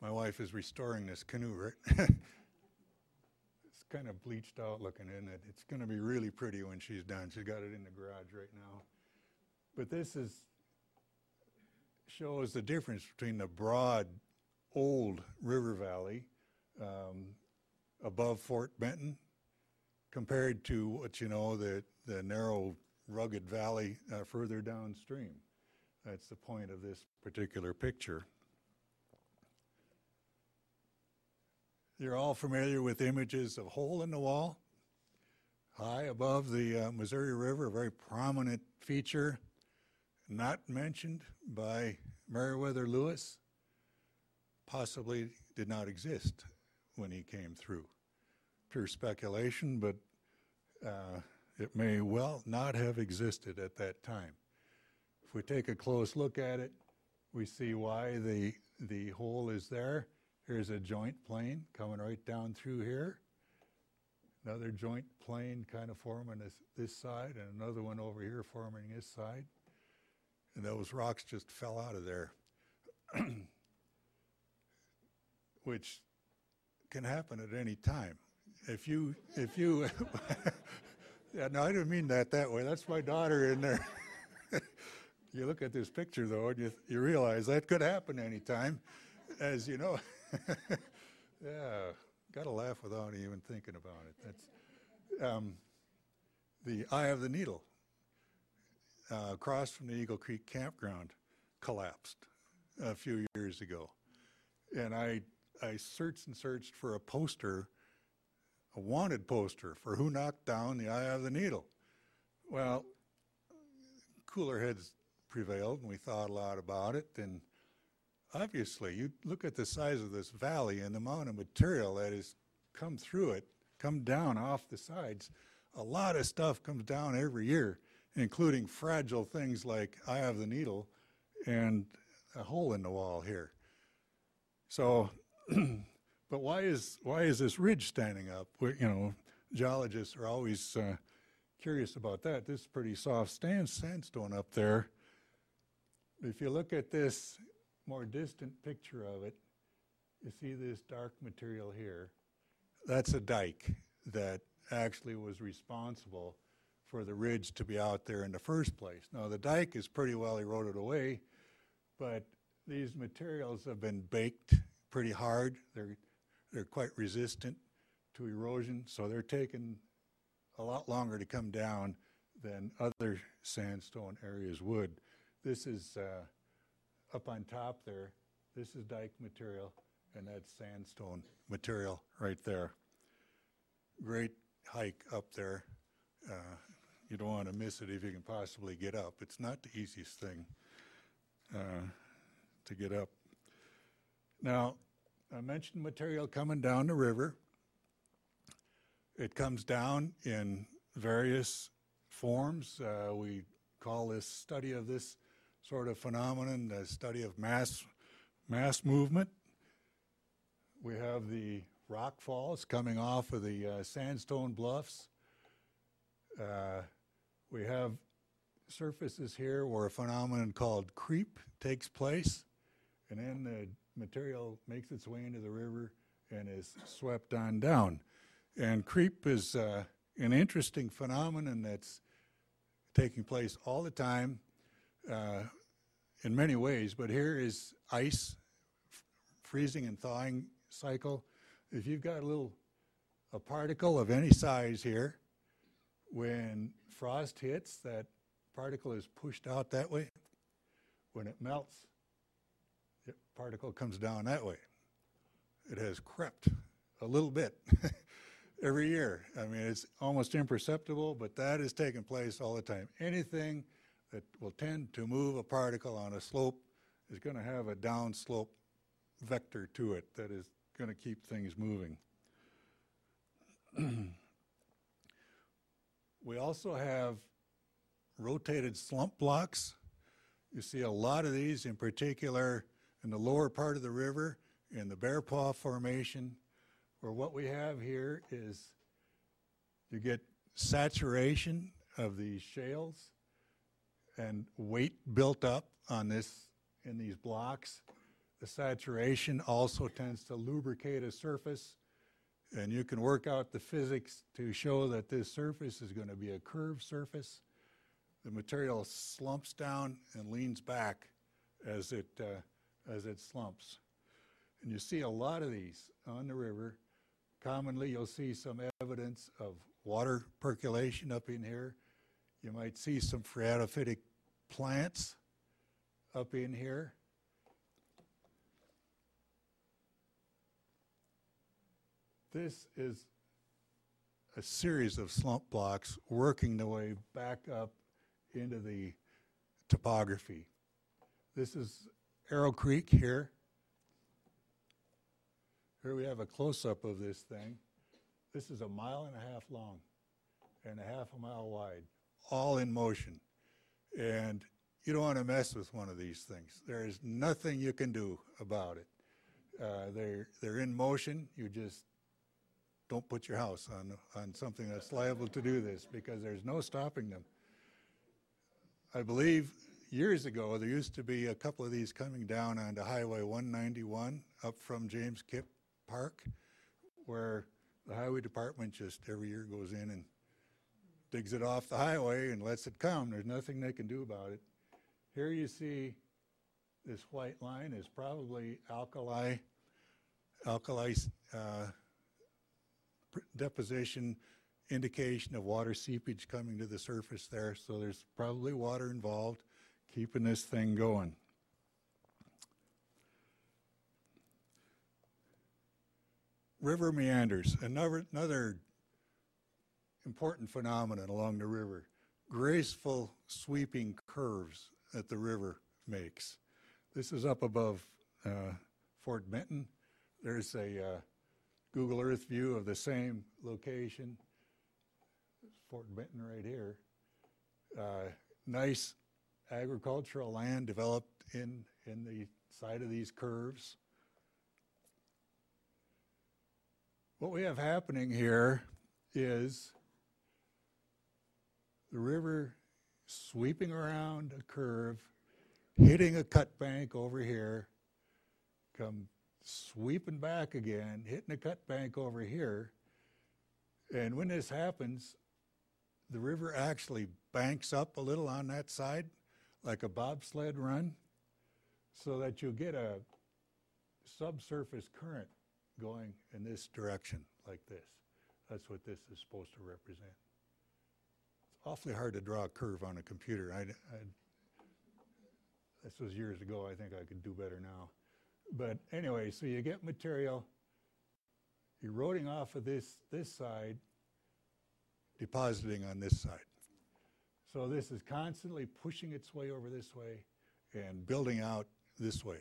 My wife is restoring this canoe, right? it's kind of bleached out looking, isn't it? It's going to be really pretty when she's done. She's got it in the garage right now. But this is shows the difference between the broad old river valley um, above Fort Benton compared to what you know the the narrow rugged valley uh, further downstream. That's the point of this particular picture. You're all familiar with images of hole in the wall, high above the uh, Missouri River, a very prominent feature, not mentioned by Meriwether Lewis, possibly did not exist when he came through. Pure speculation, but uh, it may well not have existed at that time. If we take a close look at it, we see why the, the hole is there. Here's a joint plane coming right down through here. Another joint plane kind of forming this, this side, and another one over here forming this side. And those rocks just fell out of there, which can happen at any time. If you, if you, yeah, no, I didn't mean that that way. That's my daughter in there. you look at this picture though, and you, you realize that could happen anytime, as you know. yeah, got to laugh without even thinking about it. That's um, the Eye of the Needle uh, across from the Eagle Creek campground collapsed a few years ago, and I I searched and searched for a poster, a wanted poster for who knocked down the Eye of the Needle. Well, cooler heads prevailed, and we thought a lot about it and obviously, you look at the size of this valley and the amount of material that has come through it, come down off the sides. A lot of stuff comes down every year, including fragile things like Eye of the Needle and a hole in the wall here. So, but why is why is this ridge standing up? We, you know, geologists are always uh, curious about that. This is pretty soft stand, sandstone up there. If you look at this more distant picture of it, you see this dark material here. That's a dike that actually was responsible for the ridge to be out there in the first place. Now, the dike is pretty well eroded away, but these materials have been baked pretty hard. They're, they're quite resistant to erosion, so they're taking a lot longer to come down than other sandstone areas would. This is uh, up on top there. This is dike material, and that's sandstone material right there. Great hike up there. Uh, you don't want to miss it if you can possibly get up. It's not the easiest thing uh, to get up. Now, I mentioned material coming down the river. It comes down in various forms. Uh, we call this study of this sort of phenomenon the study of mass mass movement. We have the rock falls coming off of the uh, sandstone bluffs. Uh, we have surfaces here where a phenomenon called creep takes place, and then the material makes its way into the river and is swept on down. And creep is uh, an interesting phenomenon that's taking place all the time uh, in many ways, but here is ice freezing and thawing cycle. If you've got a little a particle of any size here, when frost hits, that particle is pushed out that way. When it melts, the particle comes down that way. It has crept a little bit every year. I mean, it's almost imperceptible, but that is taking place all the time. Anything that will tend to move a particle on a slope is going to have a downslope vector to it that is going to keep things moving. we also have rotated slump blocks. You see a lot of these, in particular in the lower part of the river, in the Bear Paw Formation, where what we have here is you get saturation of these shales and weight built up on this in these blocks. The saturation also tends to lubricate a surface, and you can work out the physics to show that this surface is going to be a curved surface. The material slumps down and leans back as it, uh, as it slumps. And you see a lot of these on the river. Commonly, you'll see some evidence of water percolation up in here. You might see some phreatophytic plants up in here. This is a series of slump blocks working their way back up into the topography. This is Arrow Creek here. Here we have a close-up of this thing. This is a mile and a half long and a half a mile wide, all in motion. And you don't want to mess with one of these things. There is nothing you can do about it. Uh, they're, they're in motion. You just don't put your house on, on something that's liable to do this because there's no stopping them. I believe years ago there used to be a couple of these coming down onto Highway 191 up from James Kipp Park where the highway department just every year goes in and digs it off the highway and lets it come. There's nothing they can do about it. Here you see this white line is probably alkali, alkali uh, deposition indication of water seepage coming to the surface there. So there's probably water involved keeping this thing going. River meanders, another, another important phenomenon along the river. Graceful sweeping curves that the river makes. This is up above uh, Fort Benton. There's a uh, Google Earth view of the same location. Fort Benton right here. Uh, nice agricultural land developed in, in the side of these curves. What we have happening here is the river sweeping around a curve, hitting a cut bank over here, come sweeping back again, hitting a cut bank over here. And when this happens, the river actually banks up a little on that side, like a bobsled run, so that you'll get a subsurface current going in this direction, like this. That's what this is supposed to represent. It's awfully hard to draw a curve on a computer. I, I, this was years ago. I think I could do better now. But anyway, so you get material eroding off of this, this side, depositing on this side. So this is constantly pushing its way over this way and building out this way.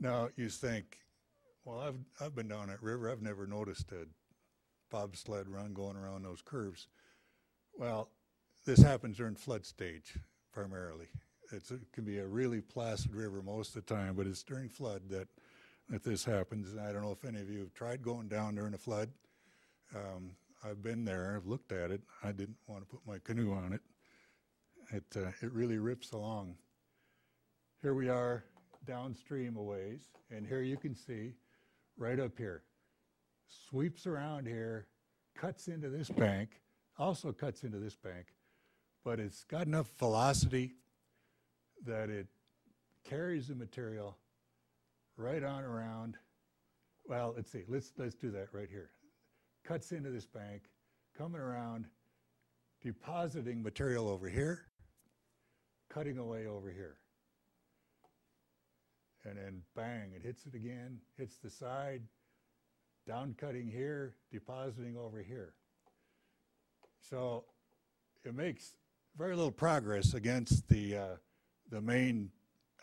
Now you think, well, I've, I've been down that river. I've never noticed a bobsled run going around those curves. Well, this happens during flood stage primarily. It's, it can be a really placid river most of the time, but it's during flood that, that this happens. And I don't know if any of you have tried going down during a flood. Um, I've been there, I've looked at it. I didn't want to put my canoe on it. It, uh, it really rips along. Here we are downstream a ways, and here you can see right up here, sweeps around here, cuts into this bank, also cuts into this bank, but it's got enough velocity that it carries the material right on around. Well, let's see, let's, let's do that right here. Cuts into this bank, coming around, depositing material over here, cutting away over here. And then bang, it hits it again, hits the side, down cutting here, depositing over here. So it makes very little progress against the, uh, the main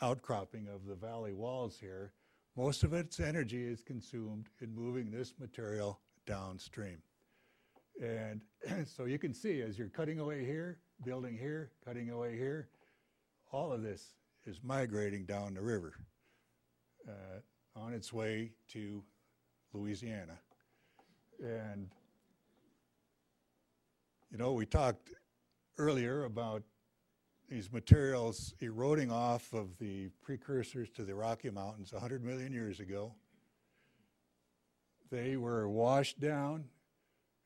outcropping of the valley walls here. Most of its energy is consumed in moving this material downstream. And so you can see as you're cutting away here, building here, cutting away here, all of this is migrating down the river uh, on its way to Louisiana. And, you know, we talked earlier about these materials eroding off of the precursors to the Rocky Mountains 100 million years ago. They were washed down.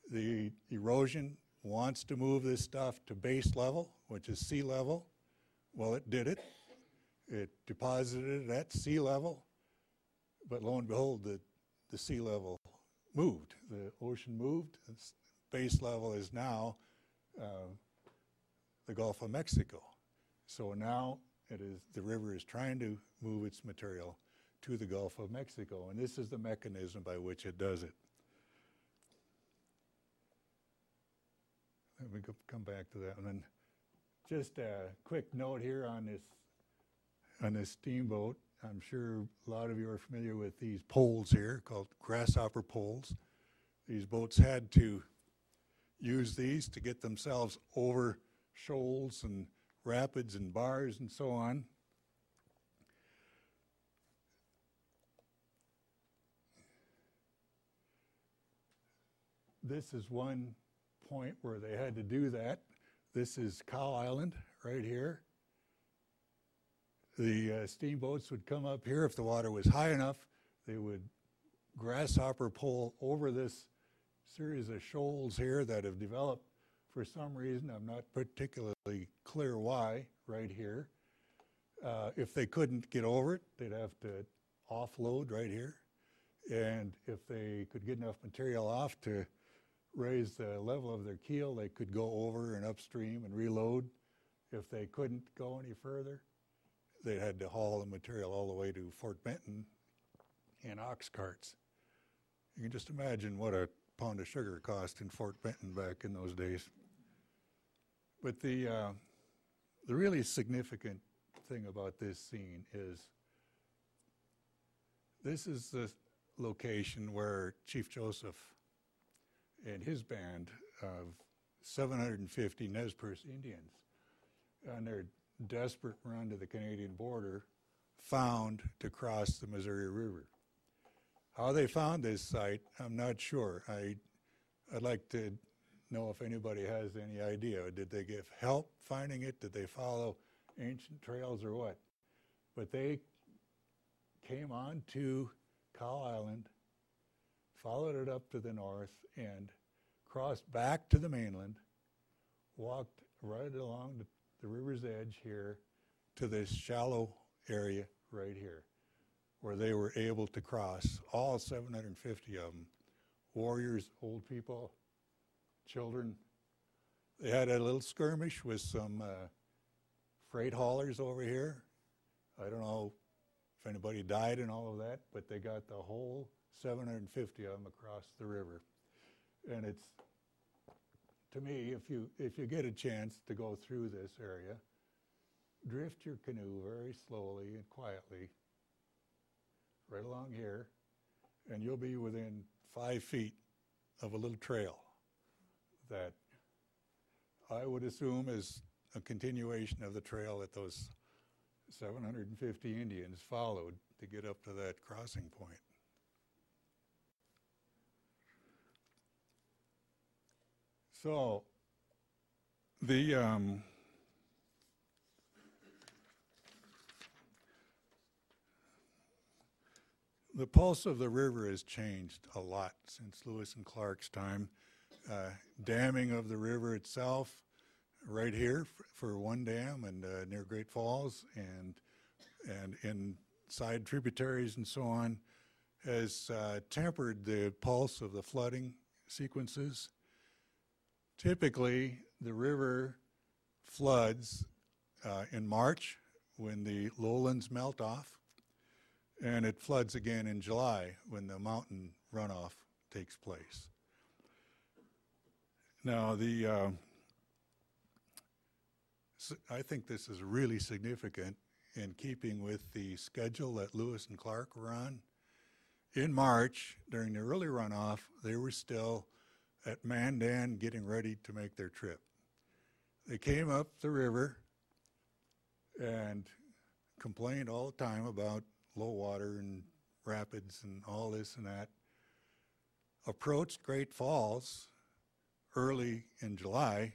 The erosion wants to move this stuff to base level, which is sea level. Well, it did it. It deposited it at sea level, but lo and behold, the, the sea level moved. The ocean moved. Base level is now uh, the Gulf of Mexico. So now it is the river is trying to move its material to the Gulf of Mexico, and this is the mechanism by which it does it. Let me come back to that, and then just a quick note here on this on this steamboat. I'm sure a lot of you are familiar with these poles here called grasshopper poles. These boats had to use these to get themselves over shoals and rapids and bars and so on. This is one point where they had to do that. This is Cow Island right here. The uh, steamboats would come up here if the water was high enough. They would grasshopper pole over this series of shoals here that have developed for some reason. I'm not particularly clear why right here. Uh, if they couldn't get over it, they'd have to offload right here. And if they could get enough material off to raise the level of their keel, they could go over and upstream and reload. If they couldn't go any further, they had to haul the material all the way to Fort Benton in ox carts. You can just imagine what a pound of sugar cost in Fort Benton back in those days. But the, uh, the really significant thing about this scene is This is the location where Chief Joseph and his band of 750 Nez Perce Indians on their desperate run to the Canadian border found to cross the Missouri River. How they found this site, I'm not sure. I, I'd like to know if anybody has any idea. Did they get help finding it? Did they follow ancient trails or what? But they came on to Cow Island, followed it up to the north, and crossed back to the mainland, walked right along the, the river's edge here to this shallow area right here, where they were able to cross, all 750 of them, warriors, old people, children. They had a little skirmish with some uh, freight haulers over here. I don't know if anybody died and all of that, but they got the whole 750 of them across the river. And it's, to me, if you, if you get a chance to go through this area, drift your canoe very slowly and quietly right along here, and you'll be within five feet of a little trail that I would assume is a continuation of the trail that those 750 Indians followed to get up to that crossing point. So, the um, the pulse of the river has changed a lot since Lewis and Clark's time. Uh, damming of the river itself, right here for one dam and uh, near Great Falls, and and inside tributaries and so on, has uh, tempered the pulse of the flooding sequences. Typically, the river floods uh, in March when the lowlands melt off, and it floods again in July when the mountain runoff takes place. Now, the uh, I think this is really significant in keeping with the schedule that Lewis and Clark were on. In March, during the early runoff, they were still at Mandan getting ready to make their trip. They came up the river and complained all the time about low water and rapids and all this and that. Approached Great Falls early in July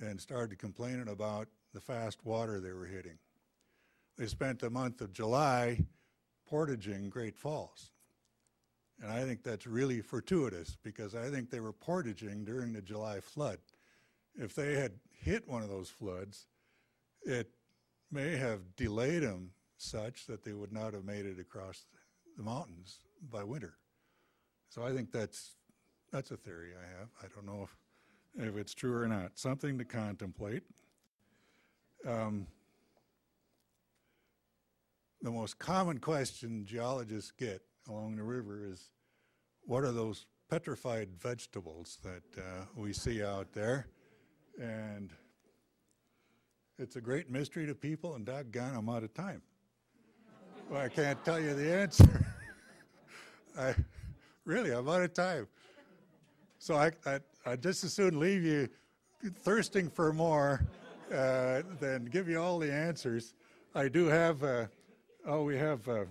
and started complaining about the fast water they were hitting. They spent the month of July portaging Great Falls. And I think that's really fortuitous because I think they were portaging during the July flood. If they had hit one of those floods, it may have delayed them such that they would not have made it across the mountains by winter. So I think that's that's a theory I have. I don't know if, if it's true or not. Something to contemplate. Um, the most common question geologists get along the river is what are those petrified vegetables that uh, we see out there? And it's a great mystery to people, and doggone, I'm out of time. Well, I can't tell you the answer. I really, I'm out of time. So I, I, I just as soon leave you thirsting for more uh, than give you all the answers. I do have, uh, oh, we have, uh,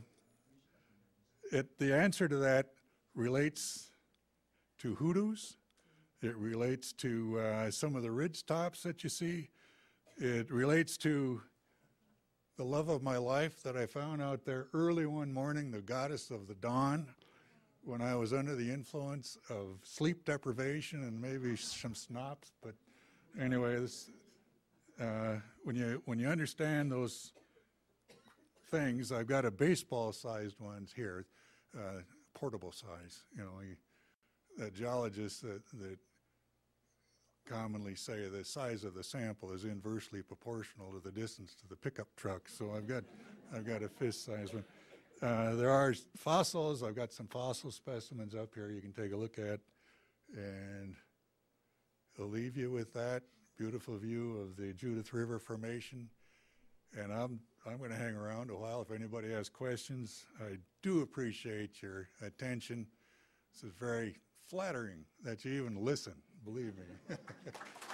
it, the answer to that relates to hoodoos. It relates to uh, some of the ridge tops that you see. It relates to the love of my life that I found out there early one morning, the goddess of the dawn, when I was under the influence of sleep deprivation and maybe some snops. But anyway, this, uh, when you when you understand those things, I've got a baseball-sized ones here, uh, portable size. You know, the geologists that, that commonly say the size of the sample is inversely proportional to the distance to the pickup truck. So I've got, I've got a fist-sized one. Uh, there are fossils. I've got some fossil specimens up here you can take a look at, and I'll leave you with that beautiful view of the Judith River Formation. and I'm, I'm going to hang around a while if anybody has questions. I do appreciate your attention. This is very flattering that you even listen, believe me.